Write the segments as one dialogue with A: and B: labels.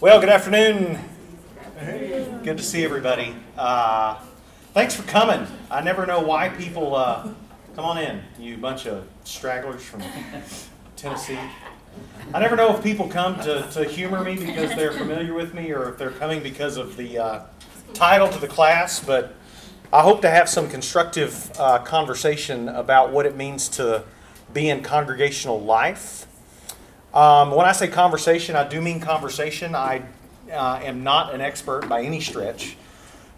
A: Well, good afternoon. Good to see everybody. Uh, thanks for coming. I never know why people uh, come on in, you bunch of stragglers from Tennessee. I never know if people come to, to humor me because they're familiar with me or if they're coming because of the uh, title to the class, but I hope to have some constructive uh, conversation about what it means to be in congregational life. Um, when I say conversation, I do mean conversation. I uh, am not an expert by any stretch,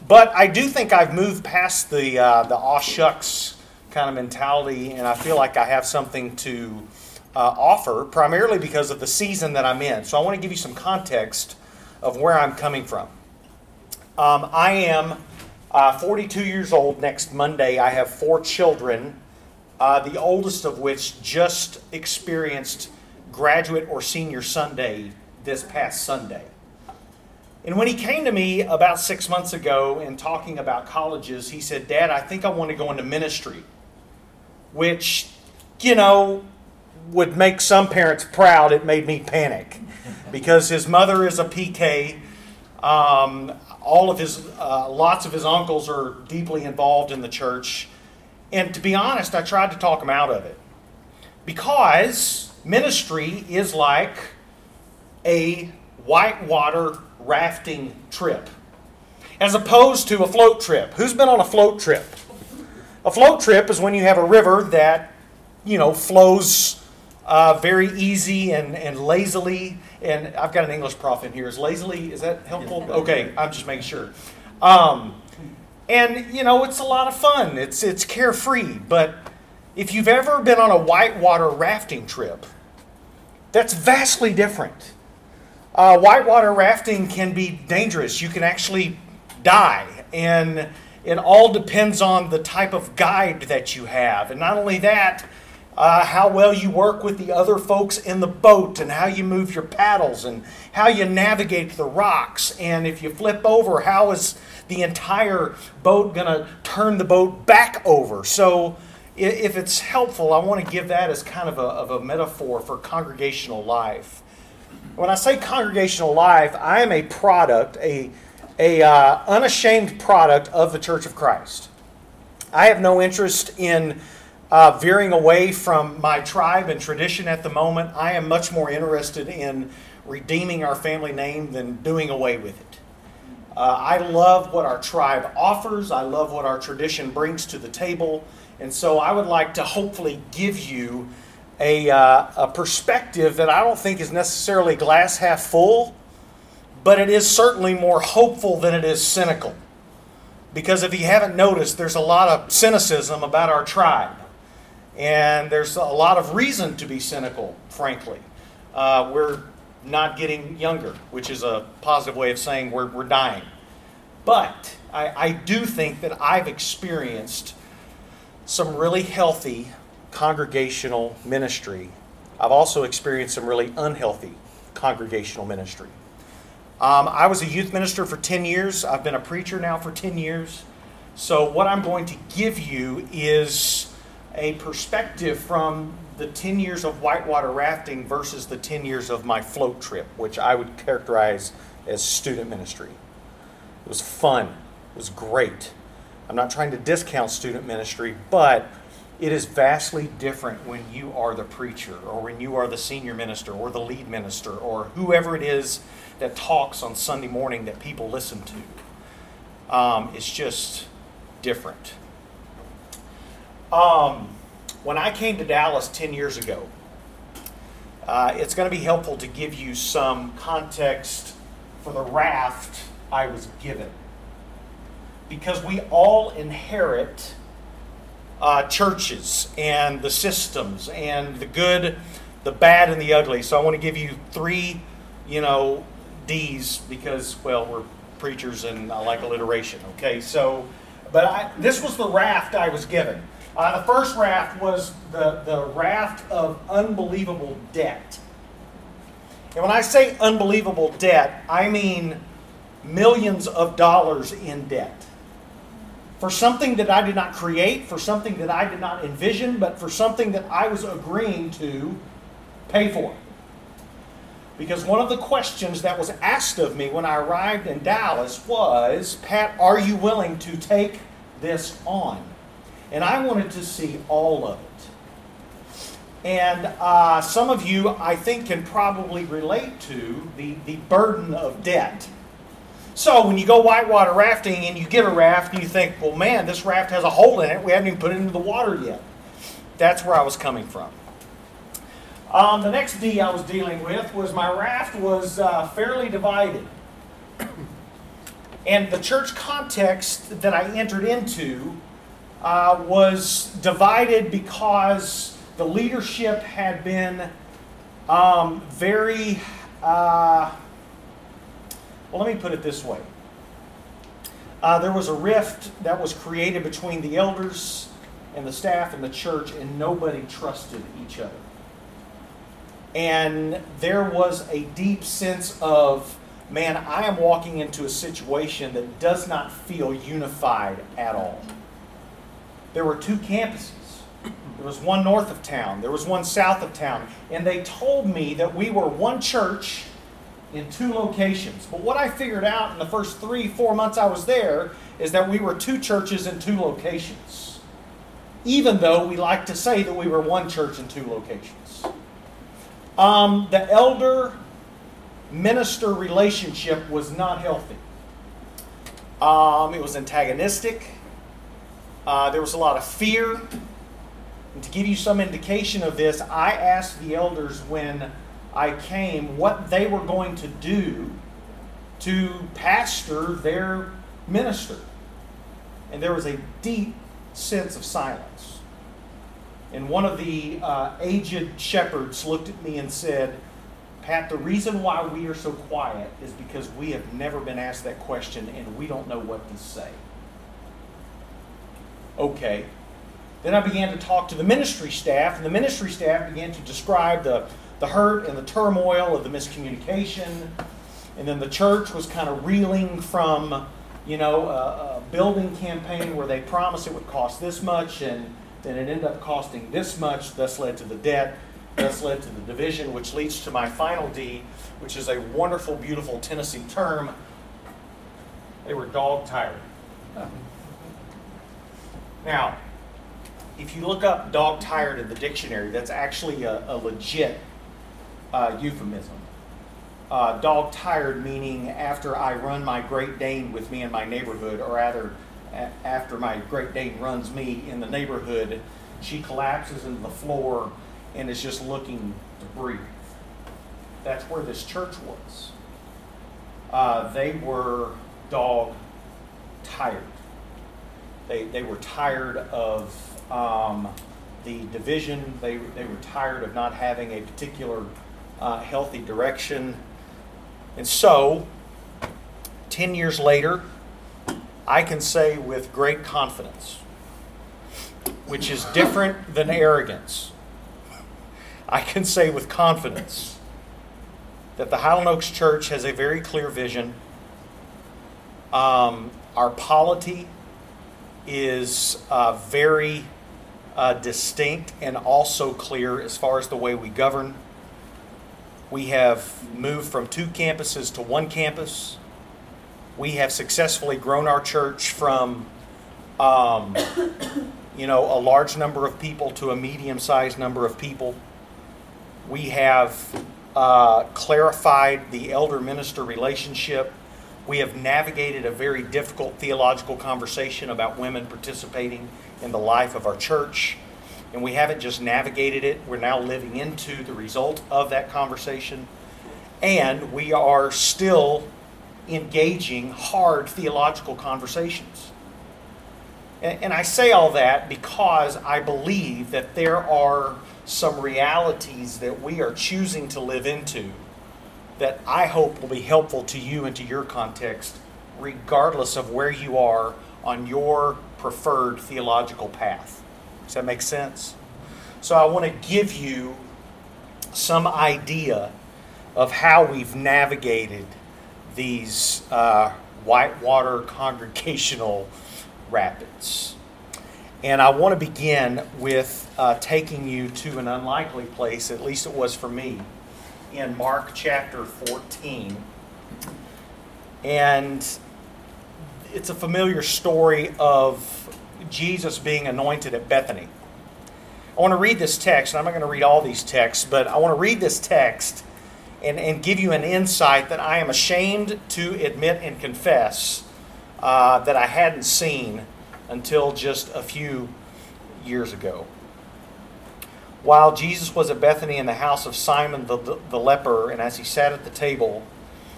A: but I do think I've moved past the uh, the aw shucks kind of mentality, and I feel like I have something to uh, offer, primarily because of the season that I'm in. So I want to give you some context of where I'm coming from. Um, I am uh, 42 years old. Next Monday, I have four children, uh, the oldest of which just experienced graduate or senior Sunday this past Sunday. And when he came to me about six months ago and talking about colleges, he said, Dad, I think I want to go into ministry. Which, you know, would make some parents proud. It made me panic because his mother is a PK. Um, all of his, uh, lots of his uncles are deeply involved in the church. And to be honest, I tried to talk him out of it because Ministry is like a whitewater rafting trip, as opposed to a float trip. Who's been on a float trip? A float trip is when you have a river that, you know, flows uh, very easy and, and lazily. And I've got an English prof in here. Is lazily, is that helpful? Okay, I'm just making sure. Um, and, you know, it's a lot of fun. It's, it's carefree. But if you've ever been on a whitewater rafting trip, that's vastly different. Uh, whitewater rafting can be dangerous. You can actually die. And it all depends on the type of guide that you have. And not only that, uh, how well you work with the other folks in the boat and how you move your paddles and how you navigate the rocks. And if you flip over, how is the entire boat going to turn the boat back over? So, if it's helpful, I want to give that as kind of a, of a metaphor for congregational life. When I say congregational life, I am a product, a, a uh, unashamed product of the Church of Christ. I have no interest in uh, veering away from my tribe and tradition at the moment. I am much more interested in redeeming our family name than doing away with it. Uh, I love what our tribe offers. I love what our tradition brings to the table. And so I would like to hopefully give you a, uh, a perspective that I don't think is necessarily glass half full, but it is certainly more hopeful than it is cynical. Because if you haven't noticed, there's a lot of cynicism about our tribe. And there's a lot of reason to be cynical, frankly. Uh, we're not getting younger, which is a positive way of saying we're, we're dying. But I, I do think that I've experienced some really healthy congregational ministry. I've also experienced some really unhealthy congregational ministry. Um, I was a youth minister for 10 years. I've been a preacher now for 10 years. So, what I'm going to give you is a perspective from the 10 years of whitewater rafting versus the 10 years of my float trip, which I would characterize as student ministry. It was fun, it was great. I'm not trying to discount student ministry, but it is vastly different when you are the preacher or when you are the senior minister or the lead minister or whoever it is that talks on Sunday morning that people listen to. Um, it's just different. Um, when I came to Dallas 10 years ago, uh, it's going to be helpful to give you some context for the raft I was given because we all inherit uh, churches and the systems and the good, the bad, and the ugly. So I want to give you three, you know, D's because, well, we're preachers and I like alliteration. Okay, so, but I, this was the raft I was given. Uh, the first raft was the, the raft of unbelievable debt. And when I say unbelievable debt, I mean millions of dollars in debt for something that I did not create, for something that I did not envision, but for something that I was agreeing to pay for. because one of the questions that was asked of me when I arrived in Dallas was, Pat, are you willing to take this on? And I wanted to see all of it. And uh, some of you, I think, can probably relate to the, the burden of debt. So when you go whitewater rafting and you get a raft and you think, well, man, this raft has a hole in it, we haven't even put it into the water yet. That's where I was coming from. Um, the next D I was dealing with was my raft was uh, fairly divided. And the church context that I entered into uh, was divided because the leadership had been um, very, uh, well, let me put it this way. Uh, there was a rift that was created between the elders and the staff and the church, and nobody trusted each other. And there was a deep sense of, man, I am walking into a situation that does not feel unified at all. There were two campuses. There was one north of town, there was one south of town, and they told me that we were one church in two locations. But what I figured out in the first three, four months I was there is that we were two churches in two locations. Even though we like to say that we were one church in two locations. Um, the elder minister relationship was not healthy. Um, it was antagonistic. Uh, there was a lot of fear. And to give you some indication of this, I asked the elders when I came what they were going to do to pastor their minister. And there was a deep sense of silence. And one of the uh, aged shepherds looked at me and said, Pat, the reason why we are so quiet is because we have never been asked that question and we don't know what to say. Okay. Then I began to talk to the ministry staff, and the ministry staff began to describe the, the hurt and the turmoil of the miscommunication. And then the church was kind of reeling from, you know, a, a building campaign where they promised it would cost this much, and then it ended up costing this much, thus led to the debt, thus led to the division, which leads to my final D, which is a wonderful, beautiful Tennessee term. They were dog tired. Now, if you look up dog tired in the dictionary, that's actually a, a legit uh, euphemism. Uh, dog tired meaning after I run my Great Dane with me in my neighborhood, or rather, a- after my Great Dane runs me in the neighborhood, she collapses into the floor and is just looking to breathe. That's where this church was. Uh, they were dog tired. They, they were tired of um, the division. They, they were tired of not having a particular uh, healthy direction. And so, 10 years later, I can say with great confidence, which is different than arrogance, I can say with confidence that the Highland Oaks Church has a very clear vision. Um, our polity is uh, very uh, distinct and also clear as far as the way we govern. We have moved from two campuses to one campus. We have successfully grown our church from, um, you know, a large number of people to a medium-sized number of people. We have uh, clarified the elder-minister relationship. We have navigated a very difficult theological conversation about women participating in the life of our church. And we haven't just navigated it, we're now living into the result of that conversation. And we are still engaging hard theological conversations. And, and I say all that because I believe that there are some realities that we are choosing to live into that I hope will be helpful to you and to your context, regardless of where you are on your preferred theological path. Does that make sense? So I want to give you some idea of how we've navigated these uh, whitewater congregational rapids. And I want to begin with uh, taking you to an unlikely place, at least it was for me. in Mark chapter 14. And it's a familiar story of Jesus being anointed at Bethany. I want to read this text, and I'm not going to read all these texts, but I want to read this text and, and give you an insight that I am ashamed to admit and confess uh, that I hadn't seen until just a few years ago. While Jesus was at Bethany in the house of Simon the, the, the leper, and as he sat at the table,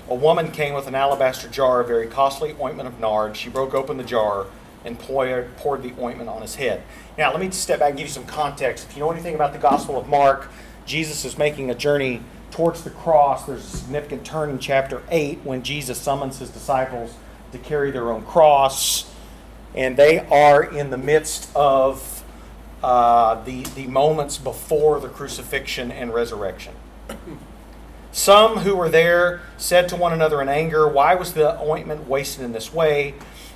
A: a woman came with an alabaster jar of very costly ointment of nard. She broke open the jar and poured, the ointment on his head. Now, let me step back and give you some context. If you know anything about the Gospel of Mark, Jesus is making a journey towards the cross. There's a significant turn in chapter 8 when Jesus summons his disciples to carry their own cross. And they are in the midst of uh, the, the moments before the crucifixion and resurrection. Some who were there said to one another in anger, Why was the ointment wasted in this way?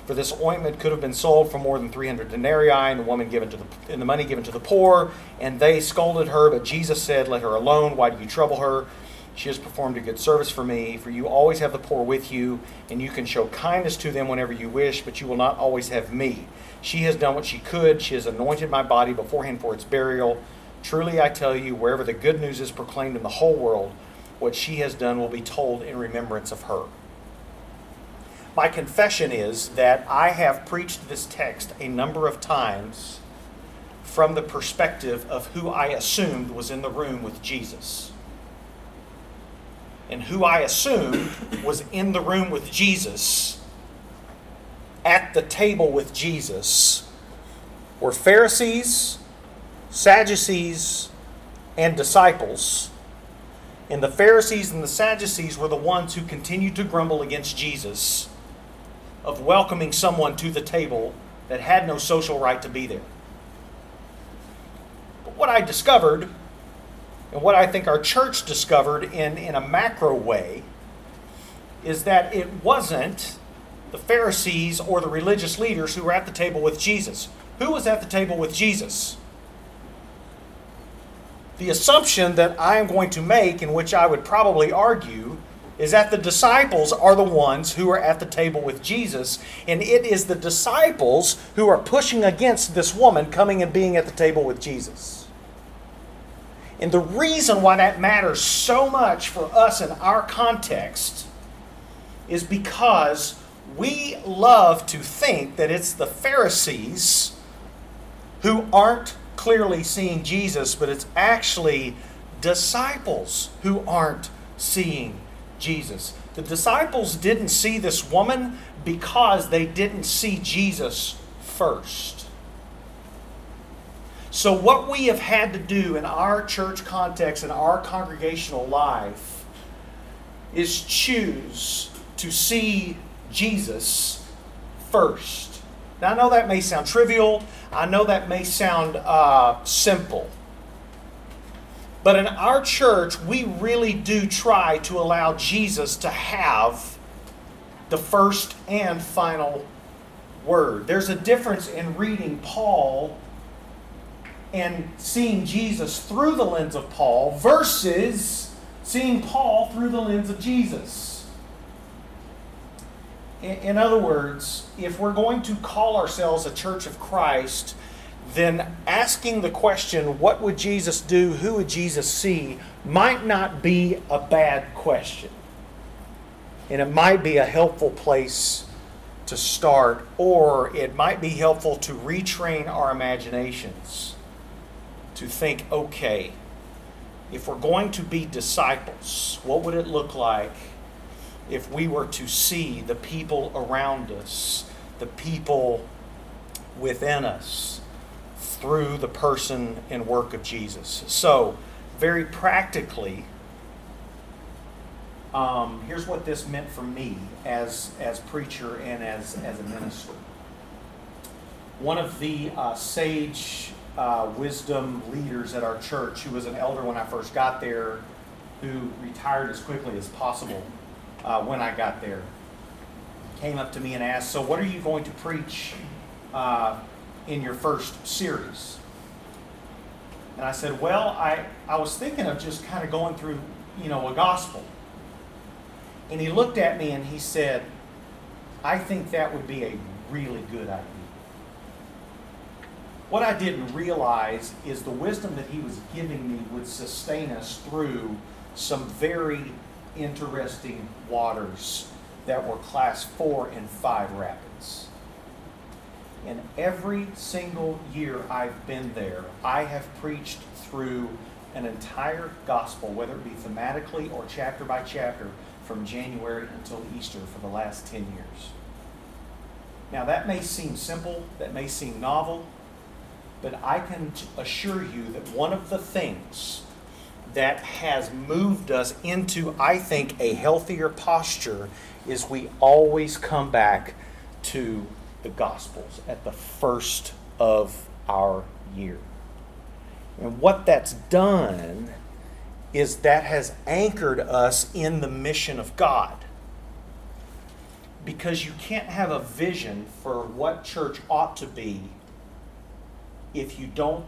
A: For this ointment could have been sold for more than 300 denarii, and the woman given to the, and the money given to the poor. And they scolded her, but Jesus said, Let her alone. Why do you trouble her? She has performed a good service for me. For you always have the poor with you, and you can show kindness to them whenever you wish, but you will not always have me. She has done what she could. She has anointed my body beforehand for its burial. Truly I tell you, wherever the good news is proclaimed in the whole world, what she has done will be told in remembrance of her. My confession is that I have preached this text a number of times from the perspective of who I assumed was in the room with Jesus. And who I assumed was in the room with Jesus, at the table with Jesus, were Pharisees, Sadducees, and disciples. And the Pharisees and the Sadducees were the ones who continued to grumble against Jesus of welcoming someone to the table that had no social right to be there. But what I discovered, and what I think our church discovered in, in a macro way, is that it wasn't the Pharisees or the religious leaders who were at the table with Jesus. Who was at the table with Jesus? The assumption that I am going to make, in which I would probably argue, is that the disciples are the ones who are at the table with Jesus, and it is the disciples who are pushing against this woman coming and being at the table with Jesus. And the reason why that matters so much for us in our context is because we love to think that it's the Pharisees who aren't clearly seeing Jesus, but it's actually disciples who aren't seeing Jesus. The disciples didn't see this woman because they didn't see Jesus first. So, what we have had to do in our church context and our congregational life is choose to see Jesus first. Now, I know that may sound trivial, I know that may sound uh, simple. But in our church, we really do try to allow Jesus to have the first and final word. There's a difference in reading Paul and seeing Jesus through the lens of Paul versus seeing Paul through the lens of Jesus. In other words, if we're going to call ourselves a church of Christ, then asking the question, what would Jesus do? Who would Jesus see? might not be a bad question. And it might be a helpful place to start, or it might be helpful to retrain our imaginations to think okay, if we're going to be disciples, what would it look like if we were to see the people around us, the people within us? Through the person and work of Jesus. So, very practically, um, here's what this meant for me as as preacher and as as a minister. One of the uh, sage uh, wisdom leaders at our church, who was an elder when I first got there, who retired as quickly as possible uh, when I got there, came up to me and asked, "So, what are you going to preach uh, in your first series? And I said, Well, I, I was thinking of just kind of going through, you know, a gospel. And he looked at me and he said, I think that would be a really good idea. What I didn't realize is the wisdom that he was giving me would sustain us through some very interesting waters that were class four and five rapids. And every single year I've been there, I have preached through an entire gospel, whether it be thematically or chapter by chapter, from January until Easter for the last 10 years. Now, that may seem simple, that may seem novel, but I can assure you that one of the things that has moved us into, I think, a healthier posture is we always come back to the Gospels at the first of our year. And what that's done is that has anchored us in the mission of God. Because you can't have a vision for what church ought to be if you don't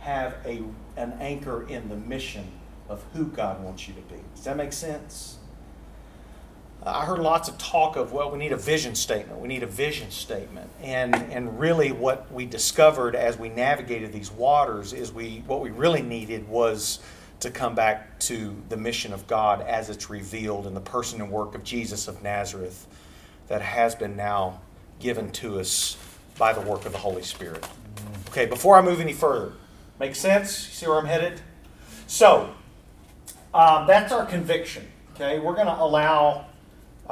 A: have a, an anchor in the mission of who God wants you to be. Does that make sense? I heard lots of talk of, well, we need a vision statement. We need a vision statement. And, and really, what we discovered as we navigated these waters is we, what we really needed was to come back to the mission of God as it's revealed in the person and work of Jesus of Nazareth that has been now given to us by the work of the Holy Spirit. Okay, before I move any further, make sense? You see where I'm headed? So, um, that's our conviction. Okay, we're going to allow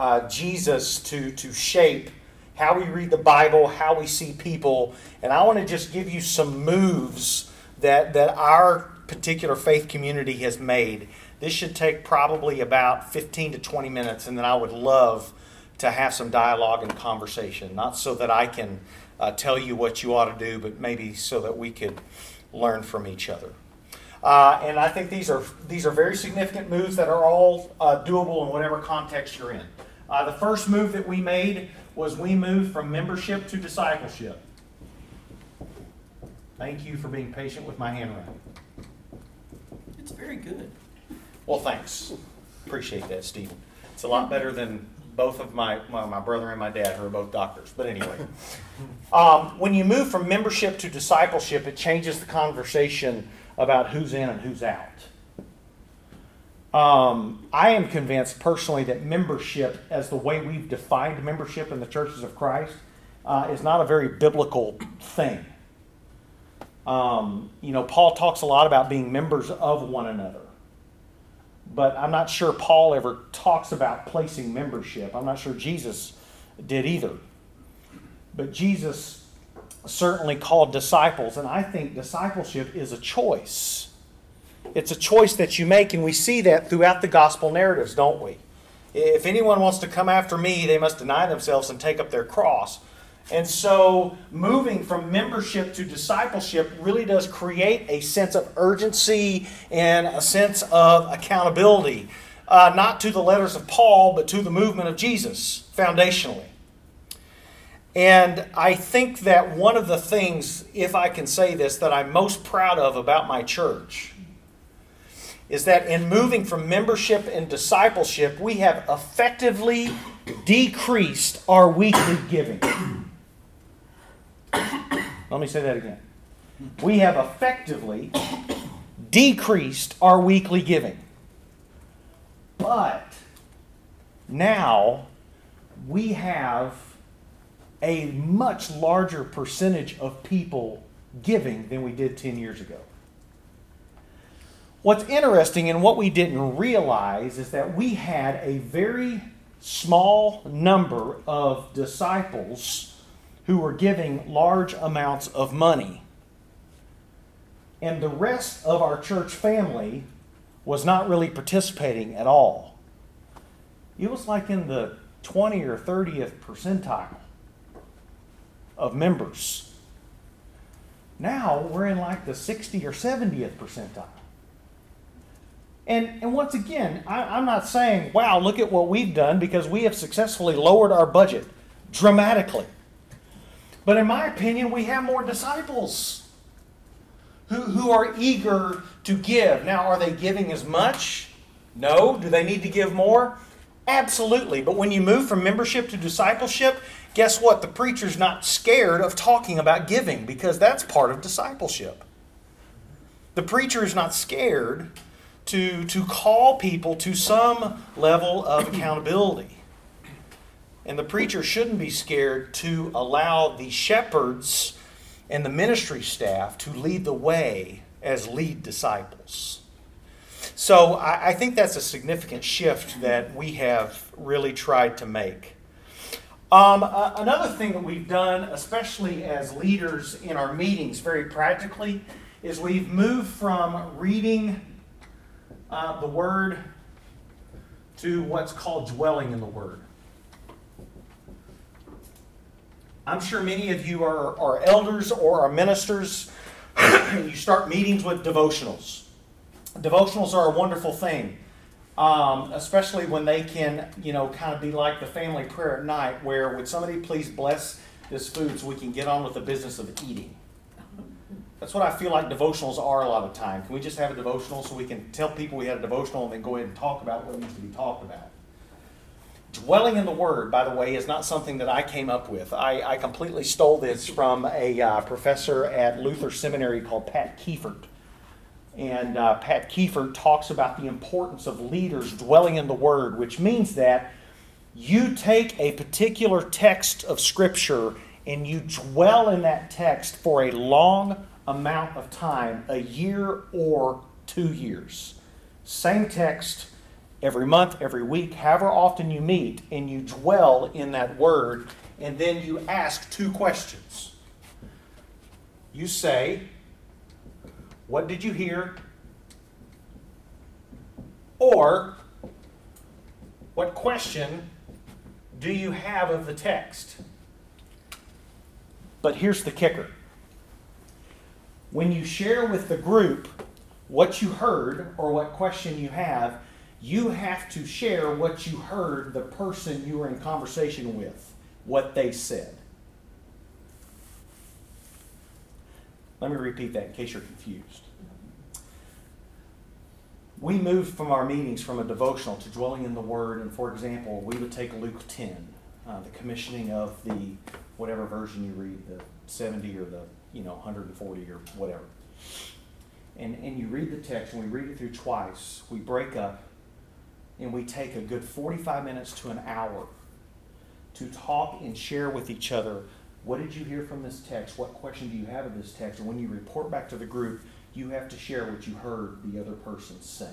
A: uh, Jesus to, to shape how we read the Bible, how we see people. And I want to just give you some moves that, that our particular faith community has made. This should take probably about 15 to 20 minutes, and then I would love to have some dialogue and conversation. Not so that I can uh, tell you what you ought to do, but maybe so that we could learn from each other. Uh, and I think these are these are very significant moves that are all uh, doable in whatever context you're in. Uh, the first move that we made was we moved from membership to discipleship. Thank you for being patient with my handwriting.
B: It's very good.
A: Well, thanks. Appreciate that, Stephen. It's a lot better than both of my, my, my brother and my dad, who are both doctors. But anyway, um, when you move from membership to discipleship, it changes the conversation about who's in and who's out. Um, I am convinced personally that membership, as the way we've defined membership in the churches of Christ, uh, is not a very biblical thing. Um, you know, Paul talks a lot about being members of one another, but I'm not sure Paul ever talks about placing membership. I'm not sure Jesus did either. But Jesus certainly called disciples, and I think discipleship is a choice. It's a choice that you make, and we see that throughout the gospel narratives, don't we? If anyone wants to come after me, they must deny themselves and take up their cross. And so, moving from membership to discipleship really does create a sense of urgency and a sense of accountability, uh, not to the letters of Paul, but to the movement of Jesus, foundationally. And I think that one of the things, if I can say this, that I'm most proud of about my church is that in moving from membership and discipleship, we have effectively decreased our weekly giving. Let me say that again. We have effectively decreased our weekly giving. But now we have a much larger percentage of people giving than we did 10 years ago. What's interesting and what we didn't realize is that we had a very small number of disciples who were giving large amounts of money. And the rest of our church family was not really participating at all. It was like in the 20 or 30th percentile of members. Now we're in like the 60 or 70th percentile. And, and once again, I, am not saying, wow, look at what we've done because we have successfully lowered our budget dramatically. But in my opinion, we have more disciples who, who are eager to give. Now, are they giving as much? No. Do they need to give more? Absolutely. But when you move from membership to discipleship, guess what? The preacher's not scared of talking about giving because that's part of discipleship. The preacher is not scared to, to call people to some level of accountability. And the preacher shouldn't be scared to allow the shepherds and the ministry staff to lead the way as lead disciples. So I, I think that's a significant shift that we have really tried to make. Um, uh, another thing that we've done, especially as leaders in our meetings, very practically, is we've moved from reading uh, the Word to what's called dwelling in the Word. I'm sure many of you are, are elders or are ministers, and you start meetings with devotionals. Devotionals are a wonderful thing, um, especially when they can, you know, kind of be like the family prayer at night, where would somebody please bless this food so we can get on with the business of eating. That's what I feel like devotionals are a lot of time. Can we just have a devotional so we can tell people we had a devotional and then go ahead and talk about what needs to be talked about? Dwelling in the Word, by the way, is not something that I came up with. I, I completely stole this from a uh, professor at Luther Seminary called Pat Keifert. And uh, Pat Keifert talks about the importance of leaders dwelling in the Word, which means that you take a particular text of Scripture and you dwell in that text for a long amount of time, a year or two years. Same text every month, every week, however often you meet, and you dwell in that word, and then you ask two questions. You say, What did you hear? Or, What question do you have of the text? But here's the kicker when you share with the group what you heard or what question you have, you have to share what you heard the person you were in conversation with, what they said. Let me repeat that in case you're confused. We moved from our meetings from a devotional to dwelling in the Word, and for example, we would take Luke 10, uh, the commissioning of the whatever version you read, the 70 or the you know 140 or whatever. And, and you read the text, and we read it through twice. We break up and we take a good 45 minutes to an hour to talk and share with each other what did you hear from this text? What question do you have of this text? And when you report back to the group, you have to share what you heard the other person say.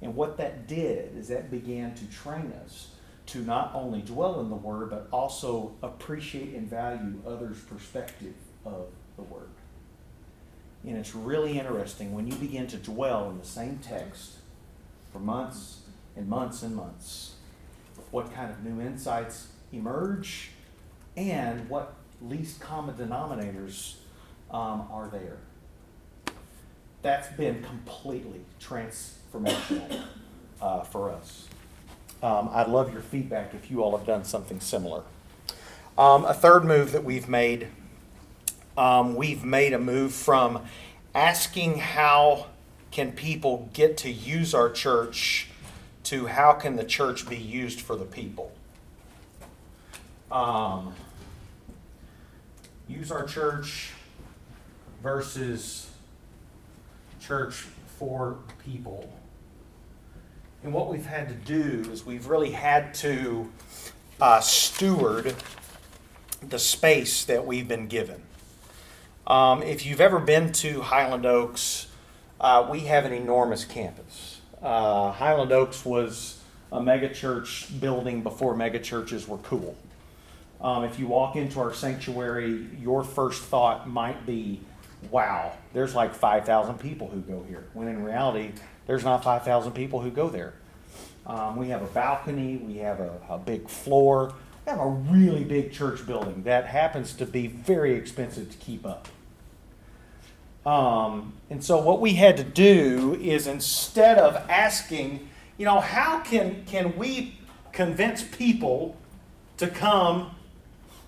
A: And what that did is that began to train us to not only dwell in the Word, but also appreciate and value others' perspective of the Word. And it's really interesting when you begin to dwell in the same text for months and months and months. What kind of new insights emerge and what least common denominators um, are there. That's been completely transformational uh, for us. Um, I'd love your feedback if you all have done something similar. Um, a third move that we've made um, we've made a move from asking how can people get to use our church to how can the church be used for the people? Um, use our church versus church for people. And what we've had to do is we've really had to uh, steward the space that we've been given. Um, if you've ever been to Highland Oaks, uh, we have an enormous campus. Uh, Highland Oaks was a megachurch building before megachurches were cool. Um, if you walk into our sanctuary, your first thought might be, wow, there's like 5,000 people who go here. When in reality, there's not 5,000 people who go there. Um, we have a balcony, we have a, a big floor, we have a really big church building that happens to be very expensive to keep up. Um, and so what we had to do is instead of asking, you know, how can, can we convince people to come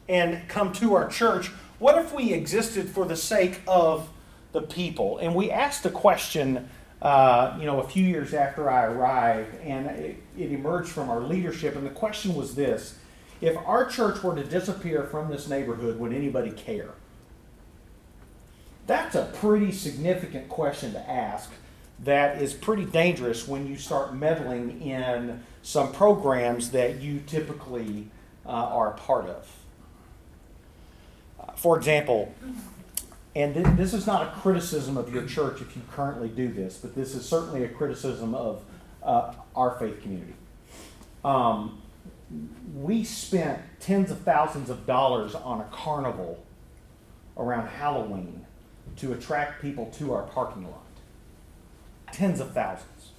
A: and come to our church? What if we existed for the sake of the people? And we asked the question uh, you know, a few years after I arrived, and it, it emerged from our leadership. And the question was this if our church were to disappear from this neighborhood, would anybody care? That's a pretty significant question to ask that is pretty dangerous when you start meddling in some programs that you typically uh, are a part of. Uh, for example, and th- this is not a criticism of your church if you currently do this, but this is certainly a criticism of uh, our faith community. Um, we spent tens of thousands of dollars on a carnival around Halloween to attract people to our parking lot. Tens of thousands.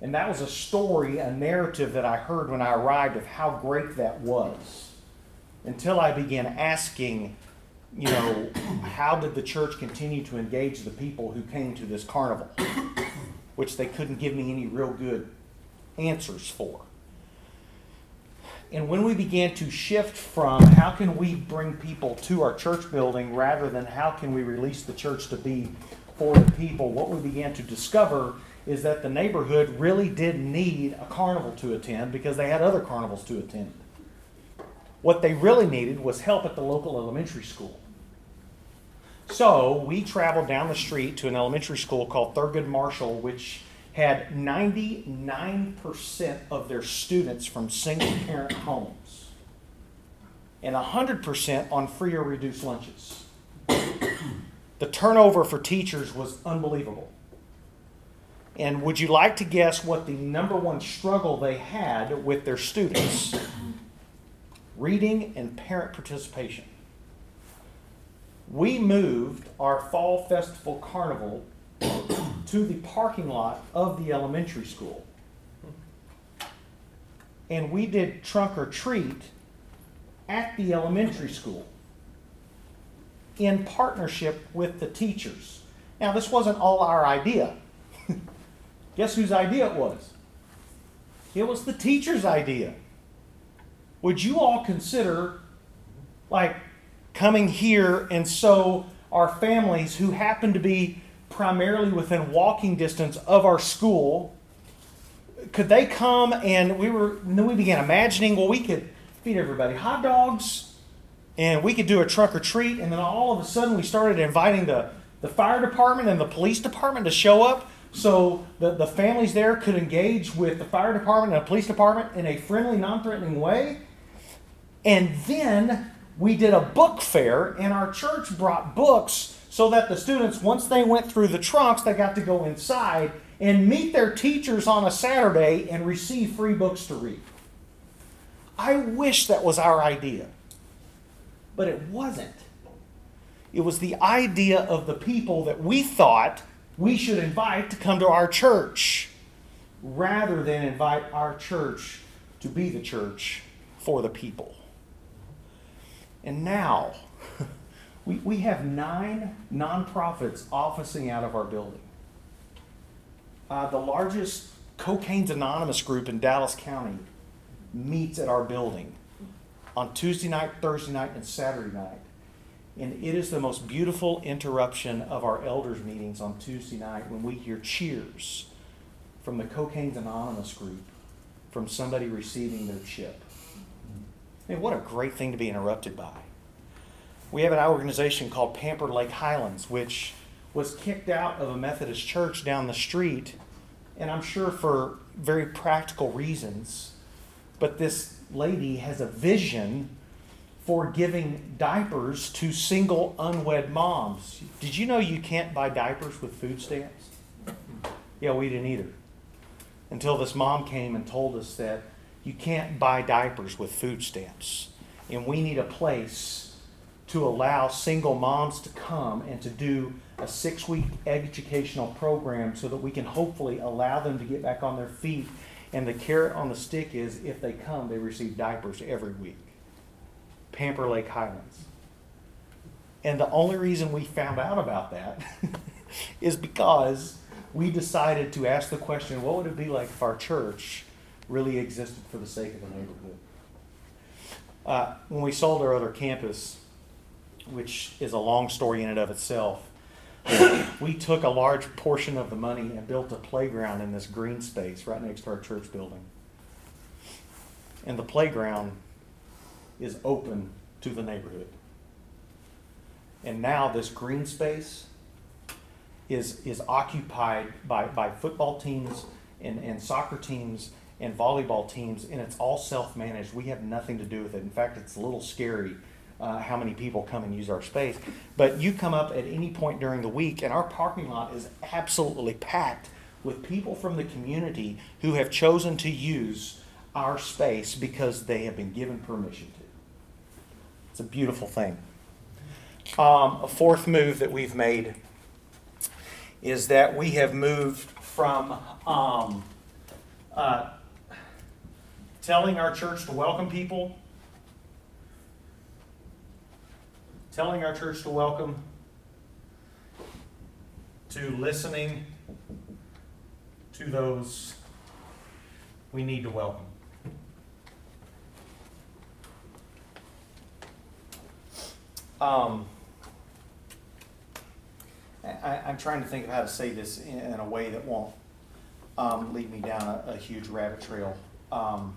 A: And that was a story, a narrative that I heard when I arrived of how great that was. Until I began asking, you know, how did the church continue to engage the people who came to this carnival? Which they couldn't give me any real good answers for. And when we began to shift from how can we bring people to our church building rather than how can we release the church to be for the people, what we began to discover is that the neighborhood really did need a carnival to attend because they had other carnivals to attend. What they really needed was help at the local elementary school. So we traveled down the street to an elementary school called Thurgood Marshall, which had 99% of their students from single parent homes and 100% on free or reduced lunches. the turnover for teachers was unbelievable. And would you like to guess what the number one struggle they had with their students? Reading and parent participation. We moved our fall festival carnival to the parking lot of the elementary school. And we did trunk or treat at the elementary school in partnership with the teachers. Now, this wasn't all our idea. Guess whose idea it was? It was the teacher's idea. Would you all consider, like, coming here and so our families who happen to be primarily within walking distance of our school, could they come and we were then we began imagining well we could feed everybody hot dogs and we could do a trunk or treat and then all of a sudden we started inviting the, the fire department and the police department to show up. So the, the families there could engage with the fire department and the police department in a friendly non-threatening way. And then we did a book fair and our church brought books so that the students, once they went through the trunks, they got to go inside and meet their teachers on a Saturday and receive free books to read. I wish that was our idea, but it wasn't. It was the idea of the people that we thought we should invite to come to our church rather than invite our church to be the church for the people. And now, we, we have nine nonprofits officing out of our building. Uh, the largest Cocaine's Anonymous group in Dallas County meets at our building on Tuesday night, Thursday night, and Saturday night. And it is the most beautiful interruption of our elders' meetings on Tuesday night when we hear cheers from the Cocaine's Anonymous group from somebody receiving their chip. Man, what a great thing to be interrupted by we have an organization called Pamper Lake Highlands, which was kicked out of a Methodist church down the street, and I'm sure for very practical reasons. But this lady has a vision for giving diapers to single unwed moms. Did you know you can't buy diapers with food stamps? Yeah, we didn't either. Until this mom came and told us that you can't buy diapers with food stamps. And we need a place to allow single moms to come and to do a six week educational program so that we can hopefully allow them to get back on their feet. And the carrot on the stick is if they come, they receive diapers every week. Pamper Lake Highlands. And the only reason we found out about that is because we decided to ask the question what would it be like if our church really existed for the sake of the neighborhood? Uh, when we sold our other campus, which is a long story in and of itself. we took a large portion of the money and built a playground in this green space right next to our church building. And the playground is open to the neighborhood. And now this green space is, is occupied by, by football teams and, and soccer teams and volleyball teams, and it's all self managed. We have nothing to do with it. In fact, it's a little scary uh, how many people come and use our space. But you come up at any point during the week, and our parking lot is absolutely packed with people from the community who have chosen to use our space because they have been given permission to. It's a beautiful thing. Um, a fourth move that we've made is that we have moved from um, uh, telling our church to welcome people, telling our church to welcome, to listening to those we need to welcome. Um, I, I'm trying to think of how to say this in, in a way that won't um, lead me down a, a huge rabbit trail. Um,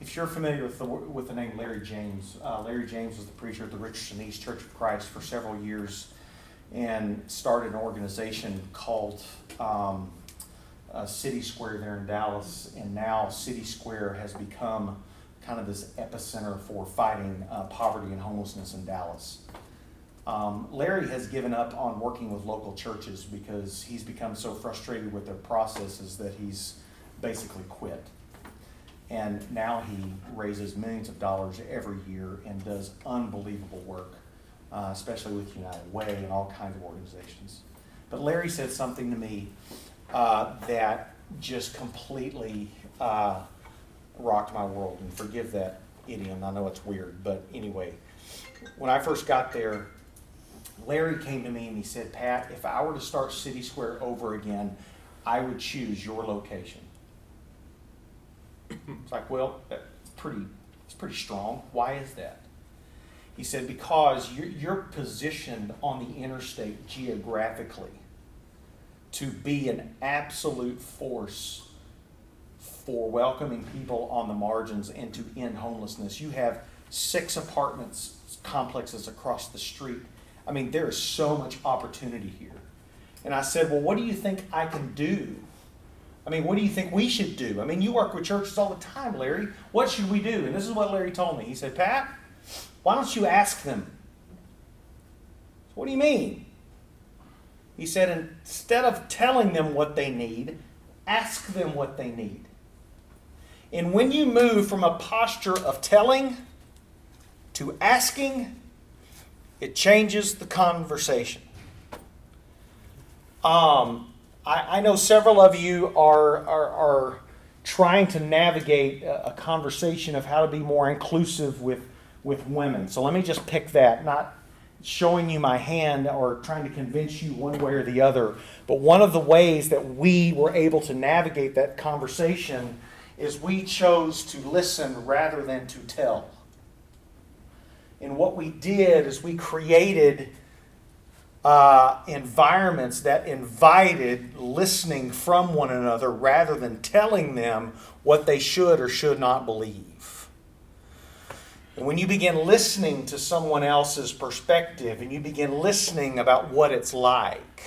A: if you're familiar with the, with the name Larry James, uh, Larry James was the preacher at the Richardson East Church of Christ for several years and started an organization called um, uh, City Square there in Dallas. And now City Square has become kind of this epicenter for fighting uh, poverty and homelessness in Dallas. Um, Larry has given up on working with local churches because he's become so frustrated with their processes that he's basically quit. And now he raises millions of dollars every year and does unbelievable work, uh, especially with United Way and all kinds of organizations. But Larry said something to me uh, that just completely uh, rocked my world. And forgive that idiom, I know it's weird, but anyway, when I first got there, Larry came to me and he said, Pat, if I were to start City Square over again, I would choose your location. It's like, well, that's pretty, it's pretty strong. Why is that? He said, because you're, you're positioned on the interstate geographically to be an absolute force for welcoming people on the margins and to end homelessness. You have six apartments complexes across the street. I mean, there is so much opportunity here. And I said, Well, what do you think I can do I mean, what do you think we should do? I mean, you work with churches all the time, Larry. What should we do? And this is what Larry told me. He said, Pat, why don't you ask them? what do you mean? He said, instead of telling them what they need, ask them what they need. And when you move from a posture of telling to asking, it changes the conversation. Um, I, I know several of you are, are, are trying to navigate a, a conversation of how to be more inclusive with, with women. So let me just pick that, not showing you my hand or trying to convince you one way or the other. But one of the ways that we were able to navigate that conversation is we chose to listen rather than to tell. And what we did is we created uh, environments that invited listening from one another rather than telling them what they should or should not believe. And when you begin listening to someone else's perspective and you begin listening about what it's like,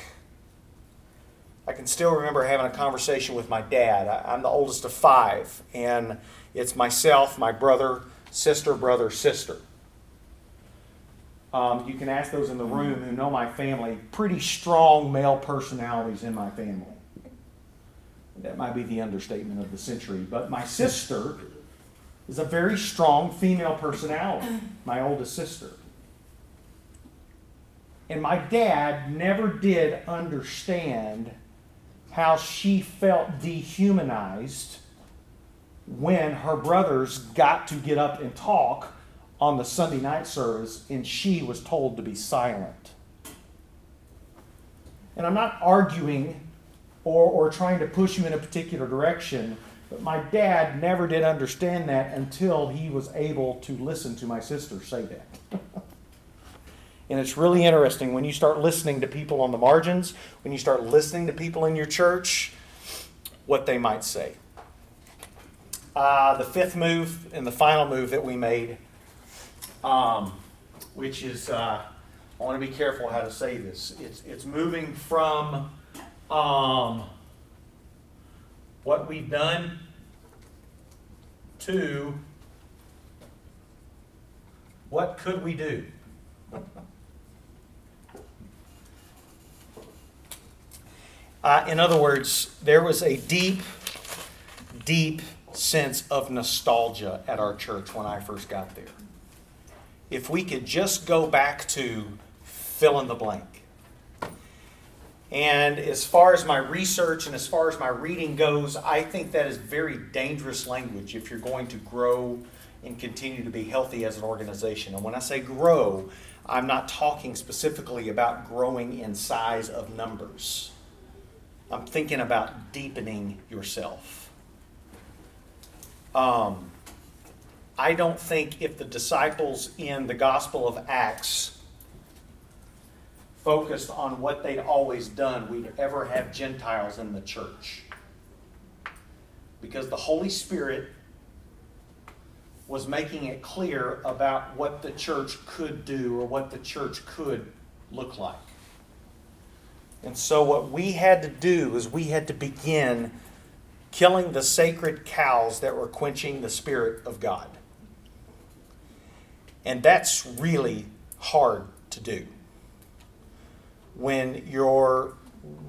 A: I can still remember having a conversation with my dad. I'm the oldest of five, and it's myself, my brother, sister, brother, sister. Um, you can ask those in the room who know my family, pretty strong male personalities in my family. That might be the understatement of the century. But my sister is a very strong female personality, my oldest sister. And my dad never did understand how she felt dehumanized when her brothers got to get up and talk on the Sunday night service, and she was told to be silent. And I'm not arguing or, or trying to push you in a particular direction, but my dad never did understand that until he was able to listen to my sister say that. And it's really interesting when you start listening to people on the margins, when you start listening to people in your church, what they might say. Uh, the fifth move and the final move that we made, um, which is, uh, I want to be careful how to say this. It's, it's moving from um, what we've done to what could we do? Uh, in other words, there was a deep, deep sense of nostalgia at our church when I first got there. If we could just go back to fill in the blank. And as far as my research and as far as my reading goes, I think that is very dangerous language if you're going to grow and continue to be healthy as an organization. And when I say grow, I'm not talking specifically about growing in size of numbers. I'm thinking about deepening yourself. Um, I don't think if the disciples in the Gospel of Acts focused on what they'd always done, we'd ever have Gentiles in the church. Because the Holy Spirit was making it clear about what the church could do or what the church could look like. And so, what we had to do is we had to begin killing the sacred cows that were quenching the Spirit of God. And that's really hard to do. When you're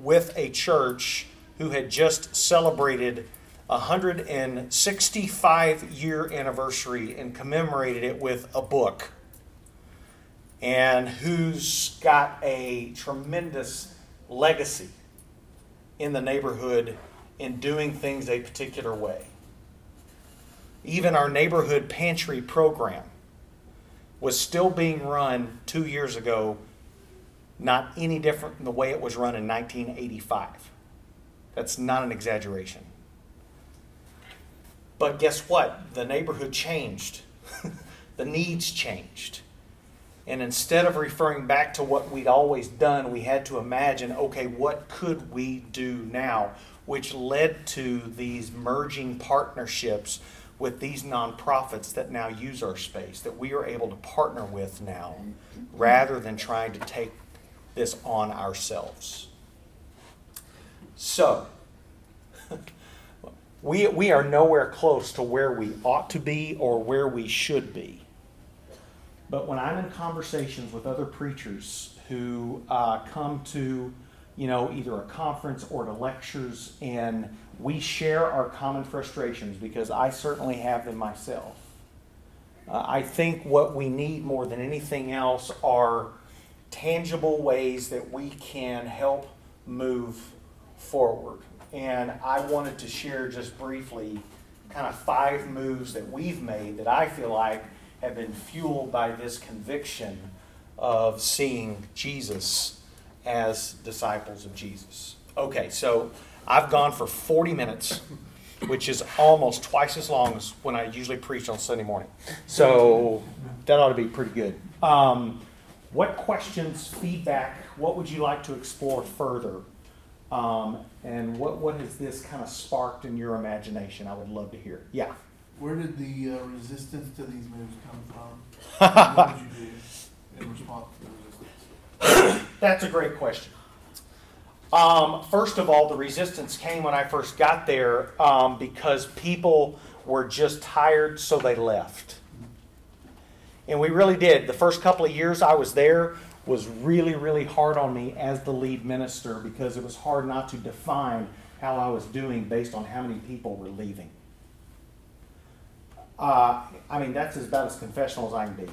A: with a church who had just celebrated a 165 year anniversary and commemorated it with a book, and who's got a tremendous legacy in the neighborhood in doing things a particular way. Even our neighborhood pantry program was still being run two years ago, not any different than the way it was run in 1985. That's not an exaggeration. But guess what? The neighborhood changed, the needs changed. And instead of referring back to what we'd always done, we had to imagine okay, what could we do now? Which led to these merging partnerships with these nonprofits that now use our space, that we are able to partner with now, rather than trying to take this on ourselves. So, we, we are nowhere close to where we ought to be or where we should be. But when I'm in conversations with other preachers who uh, come to, you know, either a conference or to lectures, and we share our common frustrations because I certainly have them myself. Uh, I think what we need more than anything else are tangible ways that we can help move forward. And I wanted to share just briefly kind of five moves that we've made that I feel like have been fueled by this conviction of seeing Jesus as disciples of Jesus. Okay, so I've gone for 40 minutes, which is almost twice as long as when I usually preach on Sunday morning. So that ought to be pretty good. Um, what questions, feedback, what would you like to explore further? Um, and what, what has this kind of sparked in your imagination? I would love to hear. Yeah.
C: Where did the uh, resistance to these moves come from? what did you do in response to?
A: That's a great question. Um, first of all, the resistance came when I first got there um, because people were just tired, so they left. And we really did. The first couple of years I was there was really, really hard on me as the lead minister because it was hard not to define how I was doing based on how many people were leaving. Uh, I mean, that's about as confessional as I can be.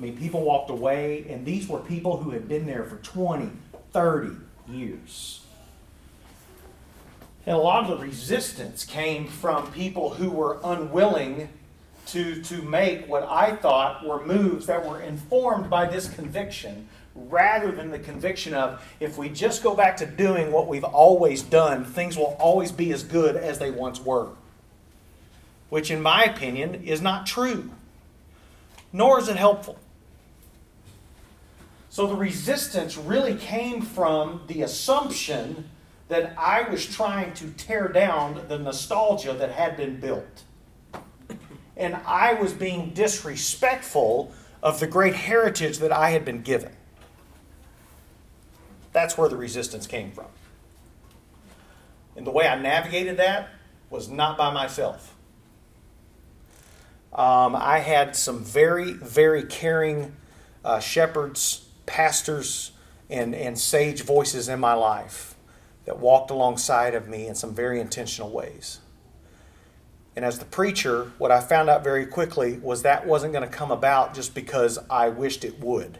A: I mean, people walked away, and these were people who had been there for 20, 30 years. And a lot of the resistance came from people who were unwilling to, to make what I thought were moves that were informed by this conviction rather than the conviction of if we just go back to doing what we've always done, things will always be as good as they once were which, in my opinion, is not true, nor is it helpful. So the resistance really came from the assumption that I was trying to tear down the nostalgia that had been built. And I was being disrespectful of the great heritage that I had been given. That's where the resistance came from. And the way I navigated that was not by myself. Um, I had some very, very caring uh, shepherds, pastors, and, and sage voices in my life that walked alongside of me in some very intentional ways. And as the preacher, what I found out very quickly was that wasn't going to come about just because I wished it would.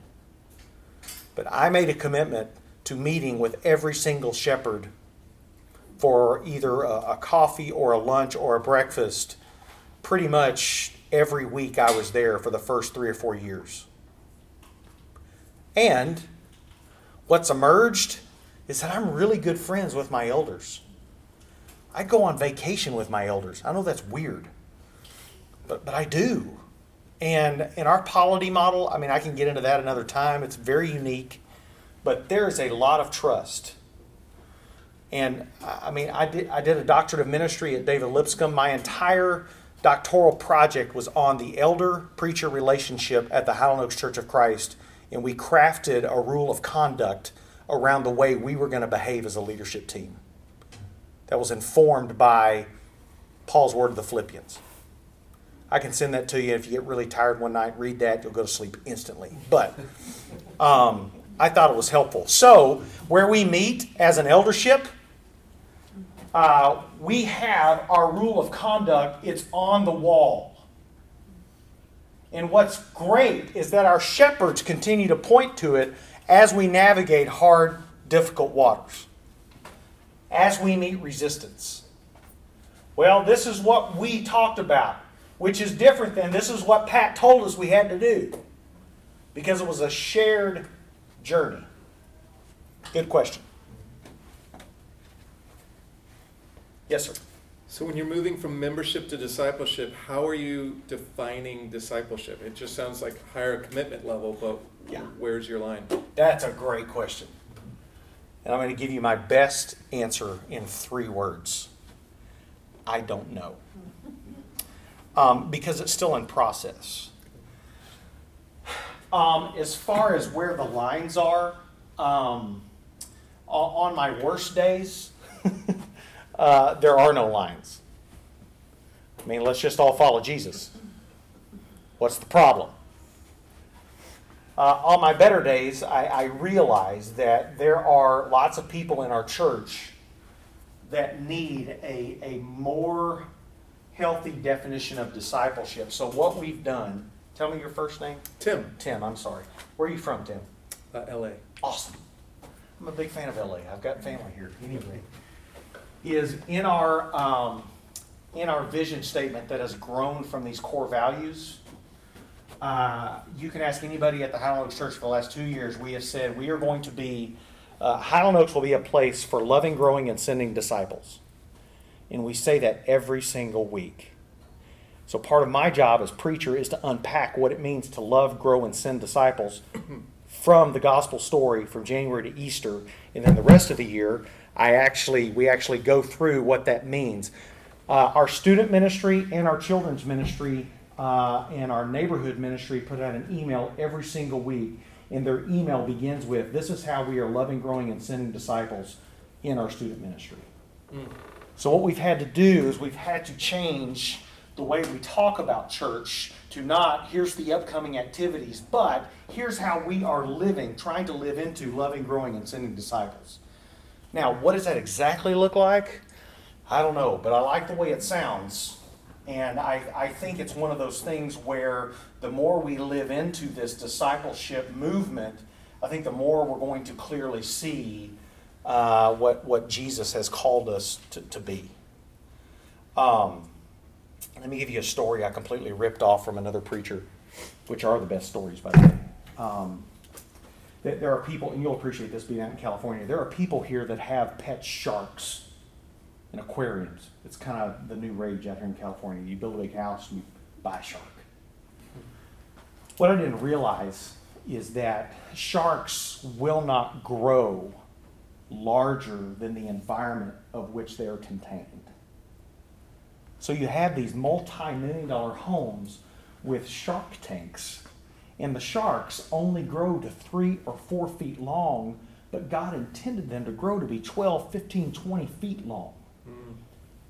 A: But I made a commitment to meeting with every single shepherd for either a, a coffee or a lunch or a breakfast pretty much every week I was there for the first three or four years. And what's emerged is that I'm really good friends with my elders. I go on vacation with my elders. I know that's weird, but, but I do. And in our polity model, I mean, I can get into that another time. It's very unique, but there is a lot of trust. And I mean, I did, I did a doctorate of ministry at David Lipscomb. My entire doctoral project was on the elder preacher relationship at the Highland Oaks Church of Christ, and we crafted a rule of conduct around the way we were going to behave as a leadership team. That was informed by Paul's word to the Philippians. I can send that to you if you get really tired one night. Read that, you'll go to sleep instantly. But um, I thought it was helpful. So, where we meet as an eldership, uh, we have our rule of conduct, it's on the wall. And what's great is that our shepherds continue to point to it as we navigate hard, difficult waters, as we meet resistance. Well, this is what we talked about, which is different than this is what Pat told us we had to do because it was a shared journey. Good question. Yes, sir.
D: So when you're moving from membership to discipleship, how are you defining discipleship? It just sounds like higher commitment level, but
A: Yeah.
D: where's your line?
A: That's a great question. And I'm going to give you my best answer in three words I don't know. Um, because it's still in process. Um, as far as where the lines are, um, on my worst days, uh, there are no lines. I mean, let's just all follow Jesus. What's the problem? Uh, on my better days, I, I realize that there are lots of people in our church that need a, a more healthy definition of discipleship. So, what we've done, tell me your first name.
D: Tim,
A: Tim, I'm sorry. Where are you from, Tim?
D: uh, LA.
A: Awesome. I'm a big fan of LA. I've got family here. Anyway, is in our um, in our vision statement that has grown from these core values. Uh, you can ask anybody at the Highland Oaks Church for the last two years. We have said we are going to be uh, Highland Oaks will be a place for loving, growing, and sending disciples, and we say that every single week. So part of my job as preacher is to unpack what it means to love, grow, and send disciples from the gospel story from January to Easter, and then the rest of the year, I actually we actually go through what that means. Uh, our student ministry and our children's ministry uh, and our neighborhood ministry put out an email every single week, and their email begins with, "This is how we are loving, growing, and sending disciples in our student ministry." So what we've had to do is we've had to change the way we talk about church to not here's the upcoming activities, but here's how we are living, trying to live into loving, growing, and sending disciples. Now, what does that exactly look like? I don't know, but I like the way it sounds. And I, I think it's one of those things where the more we live into this discipleship movement, I think the more we're going to clearly see uh, what, what Jesus has called us to, to be. Um, let me give you a story I completely ripped off from another preacher, which are the best stories, by the way. Um, there there are people, and you'll appreciate this being out in California, there are people here that have pet sharks in aquariums. It's kind of the new rage out here in California. You build a big house and you buy a shark. What I didn't realize is that sharks will not grow larger than the environment of which they are contained. So you have these multi-million dollar homes with shark tanks, and the sharks only grow to three or four feet long, but God intended them to grow to be 12, 15, 20 feet long.
D: Mm.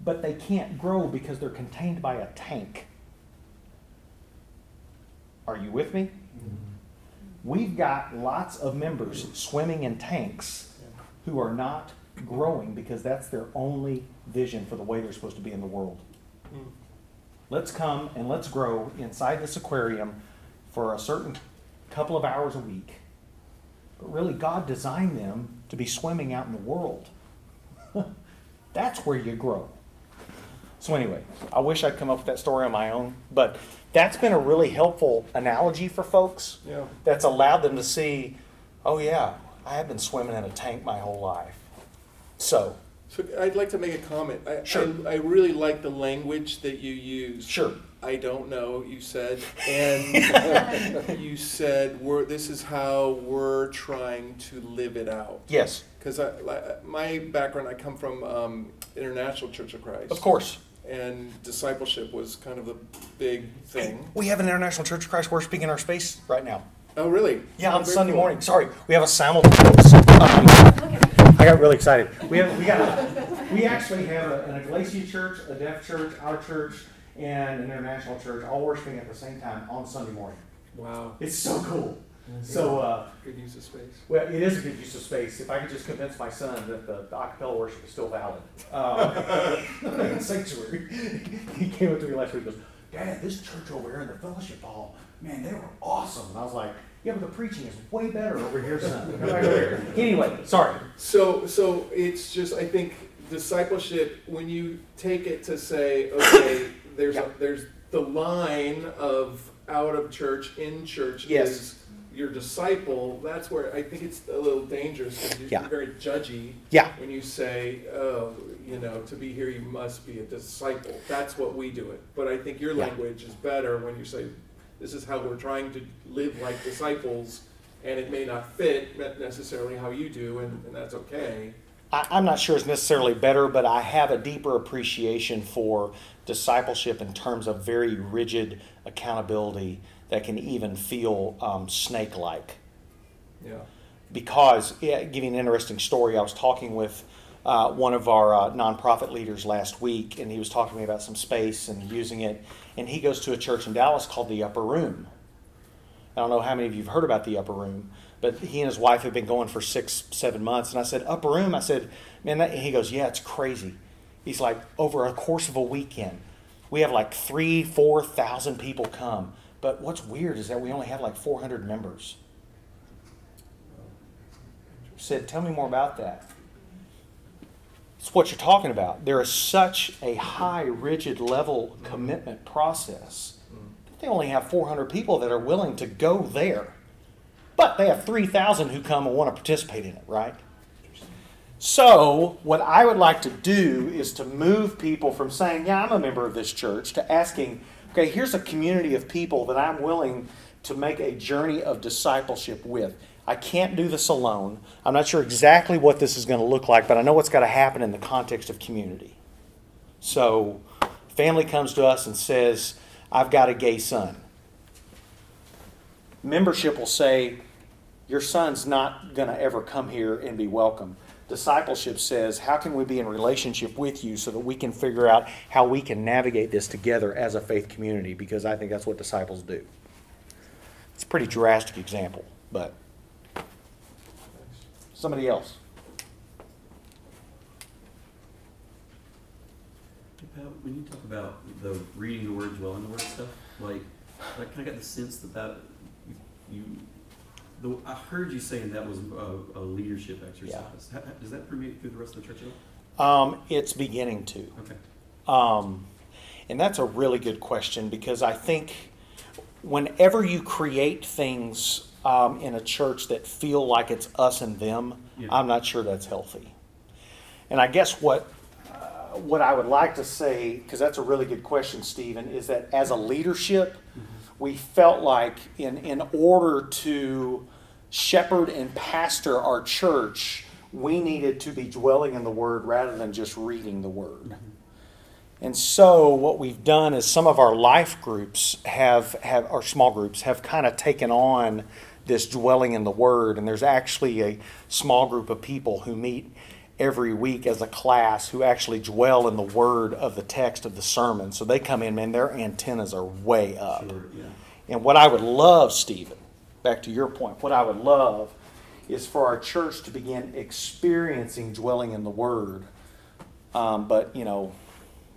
A: But they can't grow because they're contained by a tank. Are you with me? We've got lots of members swimming in tanks who are not growing because that's their only vision for the way they're supposed to be in the world.
D: Mm.
A: Let's come and let's grow inside this aquarium for a certain couple of hours a week. But really, God designed them to be swimming out in the world. That's where you grow. So, anyway, I wish I'd come up with that story on my own, but that's been a really helpful analogy for folks
D: Yeah.
A: that's allowed them to see, oh, yeah, I have been swimming in a tank my whole life. So,
D: So I'd like to make a comment. I,
A: Sure.
D: I, I really like the language that you use.
A: sure.
D: I don't know, you said, and you said we're, this is how we're trying to live it out.
A: Yes,
D: Because my background, I come from um, International Church of Christ.
A: of course.
D: And discipleship was kind of the big thing.
A: We have an International Church of Christ worshiping in our space right now.
D: Oh, really?
A: Yeah, on Sunday
D: cool.
A: morning. Sorry, we have a simultaneous. Um, I got really excited. We have, we got, we actually have a, an Iglesia church, a deaf church, our church, and an international church all worshiping at the same time on Sunday morning.
D: Wow.
A: It's so cool. So, uh,
D: Good use of space.
A: well, it is a good use of space. If I could just convince my son that the, the acapella worship is still valid. Uh, sanctuary. He came up to me last week and goes, Dad, this church over here in the fellowship hall, man, they were awesome. And I was like, yeah, but the preaching is way better over here, son. Come back over here. Anyway, sorry.
D: So, so it's just, I think discipleship, when you take it to say, okay, there's,
A: Yeah.
D: a, there's the line of out of church, in church
A: Yes.
D: is your disciple, that's where I think it's a little dangerous because you're
A: Yeah.
D: very judgy
A: Yeah.
D: when you say, oh, you know, to be here you must be a disciple. That's what we do it. But I think your language is better when you say, this is how we're trying to live like disciples, and it may not fit necessarily how you do, and, and that's okay.
A: I, I'm not sure it's necessarily better, but I have a deeper appreciation for discipleship in terms of very rigid accountability that can even feel um, snake like.
D: Yeah.
A: because yeah, giving an interesting story, I was talking with uh, one of our uh, nonprofit leaders last week, and he was talking to me about some space and using it. And he goes to a church in Dallas called the Upper Room. I don't know how many of you have heard about the Upper Room, but he and his wife have been going for six, seven months. And I said, Upper Room? I said, man, and he goes, yeah, it's crazy. He's like, over a course of a weekend, we have like three, four thousand people come. But what's weird is that we only have like 400 members said, Tell me more about that. It's what you're talking about. There is such a high, rigid level commitment process. They only have 400 people that are willing to go there. But they have 3,000 who come and want to participate in it, right? So, what I would like to do is to move people from saying, Yeah, I'm a member of this church, to asking, Okay, here's a community of people that I'm willing to make a journey of discipleship with. I can't do this alone. I'm not sure exactly what this is going to look like, but I know what's got to happen in the context of community. So, family comes to us and says, I've got a gay son. Membership will say, Your son's not going to ever come here and be welcome. Discipleship says, How can we be in relationship with you so that we can figure out how we can navigate this together as a faith community? Because I think that's what disciples do. It's a pretty drastic example, but somebody else.
E: When you talk about the reading the word, dwelling the word stuff, like, I kind of got the sense that that you, the, I heard you saying that was a, a leadership exercise. Ha- Does that permeate through the rest of the church at
A: Um, it's beginning to.
E: Okay.
A: Um, and that's a really good question because I think whenever you create things um, in a church that feel like it's us and them,
E: Yeah.
A: I'm not sure that's healthy. And I guess what what I would like to say, because that's a really good question, Stephen, is that as a leadership, mm-hmm. we felt like in, in order to shepherd and pastor our church, we needed to be dwelling in the Word rather than just reading the Word. Mm-hmm. And so what we've done is some of our life groups have, have our small groups have kind of taken on this dwelling in the Word. And there's actually a small group of people who meet every week as a class who actually dwell in the Word of the text of the sermon. So they come in, man, their antennas are way up.
E: Sure, yeah.
A: And what I would love, Stephen, back to your point, what I would love is for our church to begin experiencing dwelling in the Word. Um, but, you know,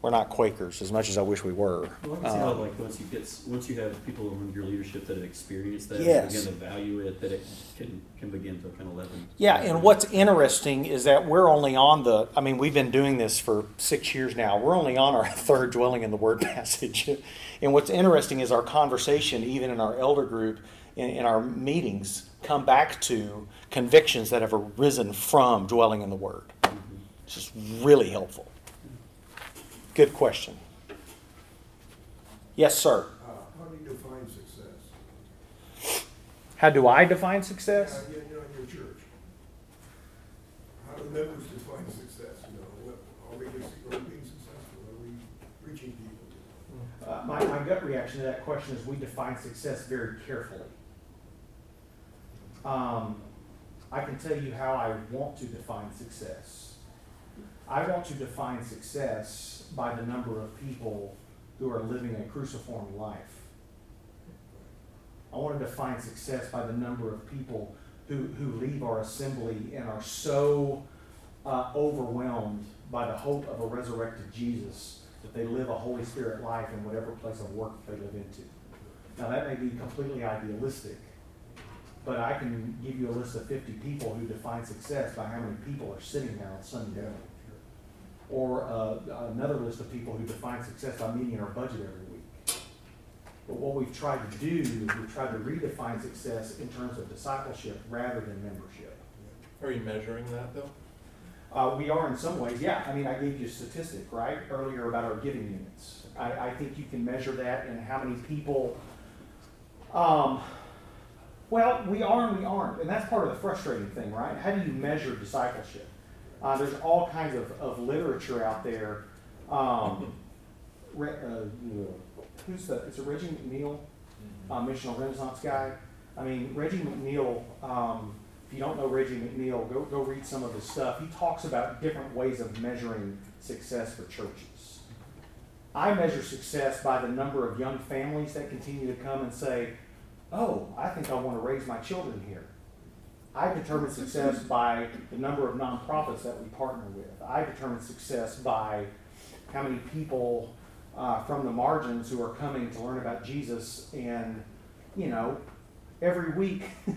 A: we're not Quakers as much as I wish we were.
E: Well, I can see how,
A: Um,
E: like, once you get, s- once you have people under your leadership that have experienced that,
A: Yes.
E: begin to value it, that it can, can begin to kind of leaven.
A: Yeah, and what's interesting is that we're only on the, I mean, we've been doing this for six years now. We're only on our third dwelling in the word passage. And what's interesting is our conversation, even in our elder group, in, in our meetings, come back to convictions that have arisen from dwelling in the word. It's just really helpful. Good question. Yes, sir.
F: Uh, How do you define success?
A: How do I define success?
F: Uh, You know, in your church. How do members define success, you know, what, are we, are we being successful, are we reaching people?
A: Uh, my, my gut reaction to that question is we define success very carefully. Um, I can tell you how I want to define success. I want to define success by the number of people who are living a cruciform life. I want to define success by the number of people who, who leave our assembly and are so uh, overwhelmed by the hope of a resurrected Jesus that they live a Holy Spirit life in whatever place of work they live into. Now, that may be completely idealistic, but I can give you a list of 50 people who define success by how many people are sitting there on Sunday morning. Or uh, another list of people who define success by meeting our budget every week. But what we've tried to do is we've tried to redefine success in terms of discipleship rather than membership.
D: Are you measuring that though?
A: Uh, we are in some ways, yeah. I mean, I gave you a statistic, right, earlier about our giving units. I, I think you can measure that in how many people, um, well, we are and we aren't. And that's part of the frustrating thing, right? How do you measure discipleship? Uh, there's all kinds of, of literature out there. Um, Re, uh, who's the, is it Reggie McNeal, uh, missional Renaissance guy? I mean, Reggie McNeal, um, if you don't know Reggie McNeal, go, go read some of his stuff. He talks about different ways of measuring success for churches. I measure success by the number of young families that continue to come and say, Oh, I think I want to raise my children here. I determine success by the number of nonprofits that we partner with. I determine success by how many people uh, from the margins who are coming to learn about Jesus and, you know, every week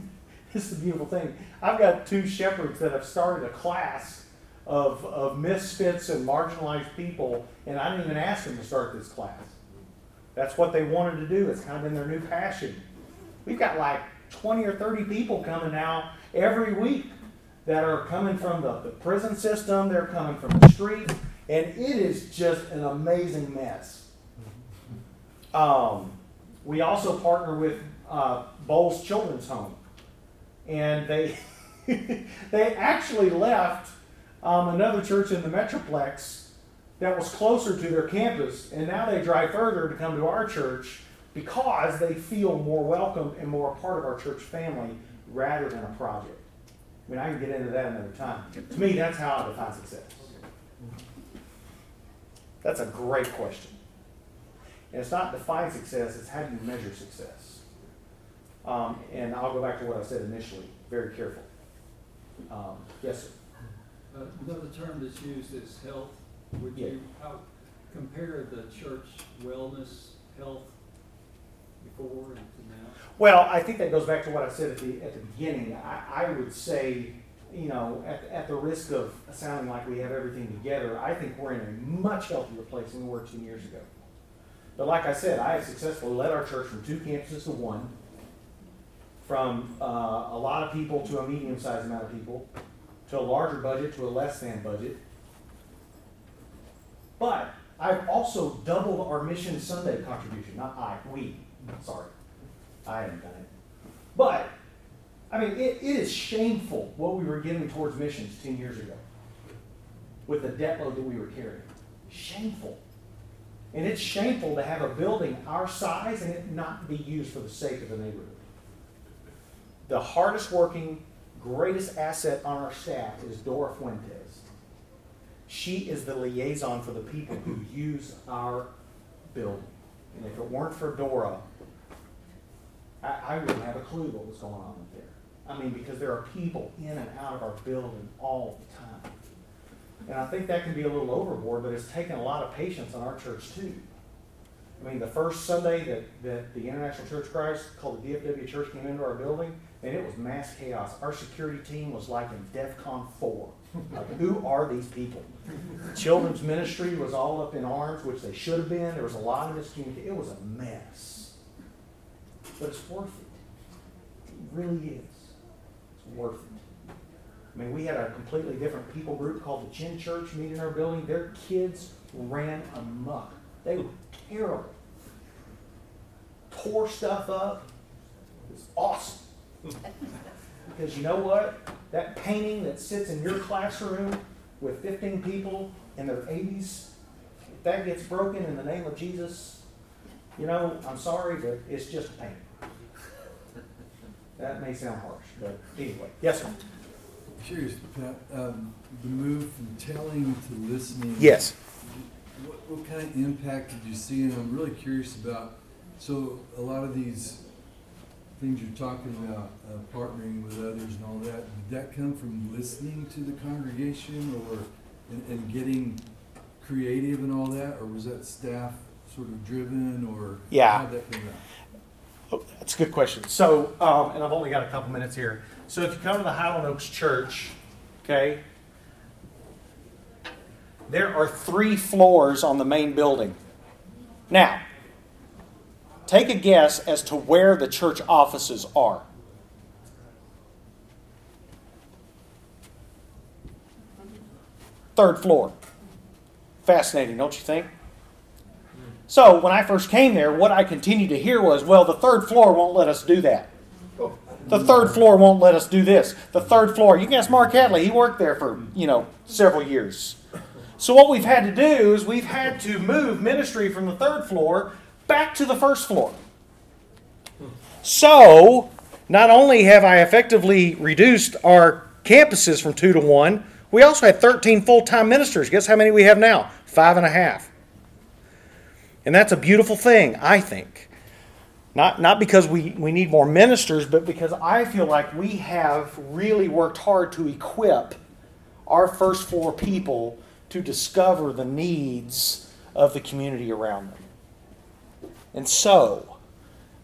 A: this is the beautiful thing. I've got two shepherds that have started a class of, of misfits and marginalized people, and I didn't even ask them to start this class. That's what they wanted to do. It's kind of been their new passion. We've got like 20 or 30 people coming now every week that are coming from the, the prison system, they're coming from the street, and it is just an amazing mess. Um, we also partner with uh, Boles Children's Home and they they actually left um, another church in the metroplex that was closer to their campus, and now they drive further to come to our church because they feel more welcome and more a part of our church family rather than a project. I mean, I can get into that another time. To me, that's how I define success. That's a great question. And it's not define success, it's how do you measure success. Um, and I'll go back to what I said initially, very careful. Um, yes, sir.
G: Uh, Another term that's used is health. Would
A: Yeah.
G: you, how, compare the church wellness, health before and now?
A: Well, I think that goes back to what I said at the, at the beginning. I, I would say, you know, at, at the risk of sounding like we have everything together, I think we're in a much healthier place than we were two years ago. But like I said, I have successfully led our church from two campuses to one, from uh, a lot of people to a medium-sized amount of people, to a larger budget to a less than budget. But I've also doubled our Mission Sunday contribution, not I, we, sorry. I haven't done it. But, I mean, it, it is shameful what we were giving towards missions ten years ago with the debt load that we were carrying. Shameful. And it's shameful to have a building our size and it not be used for the sake of the neighborhood. The hardest working, greatest asset on our staff is Dora Fuentes. She is the liaison for the people who use our building. And if it weren't for Dora, I, I wouldn't have a clue what was going on up there. I mean, because there are people in and out of our building all the time. And I think that can be a little overboard, but it's taken a lot of patience on our church too. I mean, the first Sunday that, that the International Church of Christ, called the DFW Church, came into our building, and it was mass chaos. Our security team was like in DEFCON four. Like, who are these people? Children's ministry was all up in arms, which they should have been. There was a lot of miscommunication. It was a mess. But it's worth it. It really is. It's worth it. I mean, we had a completely different people group called the Chin Church meet in our building. Their kids ran amok. They were terrible. Tore stuff up. It was awesome. Because you know what? That painting that sits in your classroom with 15 people in their 80s, if that gets broken in the name of Jesus, you know, I'm sorry, but it's just a painting. That may sound harsh, but anyway. Yes, sir.
H: Curious, Pat, um, the move from telling to listening.
A: Yes.
H: What, what kind of impact did you see? And I'm really curious about, so a lot of these things you're talking about, uh, partnering with others and all that, did that come from listening to the congregation or, and, and getting creative and all that? Or was that staff sort of driven or?
A: Yeah.
H: How'd that come out?
A: Oh, That's a good question. So, um, and I've only got a couple minutes here. So if you come to the Highland Oaks Church, okay, there are three floors on the main building. Now, take a guess as to where the church offices are. Third floor. Fascinating, don't you think? So when I first came there, what I continued to hear was, well, the third floor won't let us do that. The third floor won't let us do this. The third floor, you can ask Mark Hadley, he worked there for, you know, several years. So what we've had to do is we've had to move ministry from the third floor back to the first floor. So, not only have I effectively reduced our campuses from two to one, we also had 13 full time ministers. Guess how many we have now? Five and a half. And that's a beautiful thing, I think. Not, not because we, we need more ministers, but because I feel like we have really worked hard to equip our first floor people to discover the needs of the community around them. And so,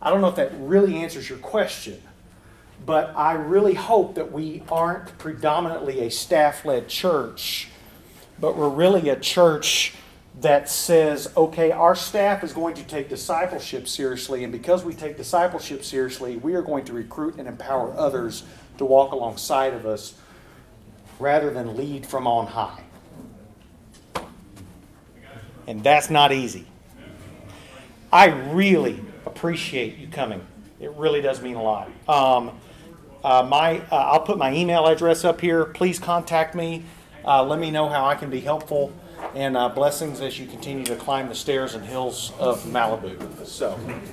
A: I don't know if that really answers your question, but I really hope that we aren't predominantly a staff led church, but we're really a church that says, okay, our staff is going to take discipleship seriously, and because we take discipleship seriously, we are going to recruit and empower others to walk alongside of us rather than lead from on high. And that's not easy. I really appreciate you coming. It really does mean a lot. Um, uh, my, uh, I'll put my email address up here. Please contact me. Uh, let me know how I can be helpful. And uh, blessings as you continue to climb the stairs and hills of Malibu. So.